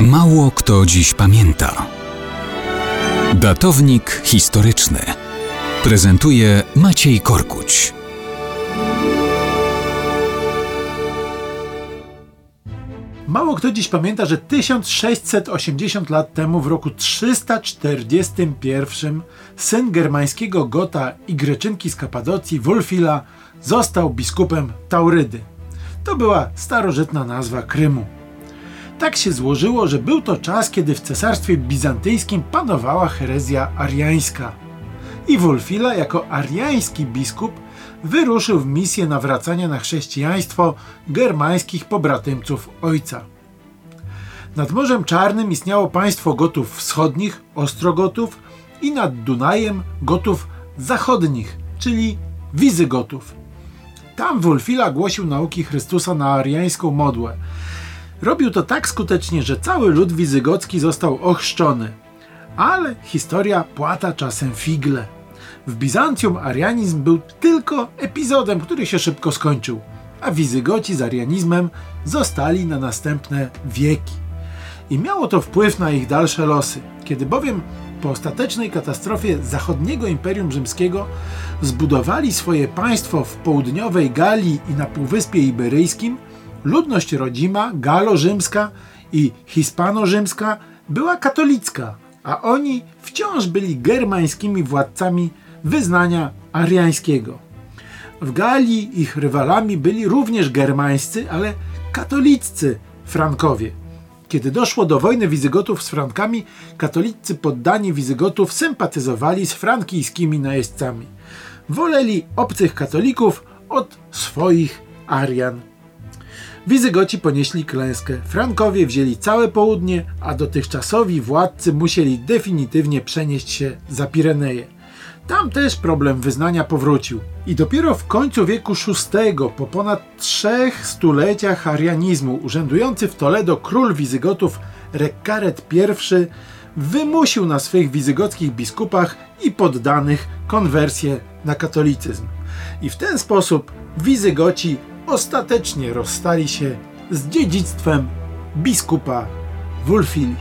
Mało kto dziś pamięta. Datownik historyczny prezentuje Maciej Korkuć. Mało kto dziś pamięta, że 1680 lat temu, w roku 341, syn germańskiego Gota i Greczynki z Kapadocji, Wulfila, został biskupem Taurydy. To była starożytna nazwa Krymu. Tak się złożyło, że był to czas, kiedy w cesarstwie bizantyjskim panowała herezja ariańska. I Wulfila jako ariański biskup wyruszył w misję nawracania na chrześcijaństwo germańskich pobratymców ojca. Nad Morzem Czarnym istniało państwo Gotów Wschodnich, Ostrogotów i nad Dunajem Gotów Zachodnich, czyli Wizygotów. Tam Wulfila głosił nauki Chrystusa na ariańską modłę. Robił to tak skutecznie, że cały lud wizygocki został ochrzczony. Ale historia płata czasem figle. W Bizancjum arianizm był tylko epizodem, który się szybko skończył, a Wizygoci z arianizmem zostali na następne wieki. I miało to wpływ na ich dalsze losy, kiedy bowiem po ostatecznej katastrofie zachodniego Imperium Rzymskiego zbudowali swoje państwo w południowej Galii i na Półwyspie Iberyjskim, ludność rodzima, galo-rzymska i hispano-rzymska była katolicka, a oni wciąż byli germańskimi władcami wyznania ariańskiego. W Galii ich rywalami byli również germańscy, ale katoliccy Frankowie. Kiedy doszło do wojny Wizygotów z Frankami, katolicy poddani Wizygotów sympatyzowali z frankijskimi najeźdźcami. Woleli obcych katolików od swoich Arian. Wizygoci ponieśli klęskę. Frankowie wzięli całe południe, a dotychczasowi władcy musieli definitywnie przenieść się za Pireneje. Tam też problem wyznania powrócił. I dopiero w końcu wieku VI, po ponad trzech stuleciach arianizmu, urzędujący w Toledo król Wizygotów Rekkaret I wymusił na swych wizygockich biskupach i poddanych konwersję na katolicyzm. I w ten sposób Wizygoci ostatecznie rozstali się z dziedzictwem biskupa Wulfili.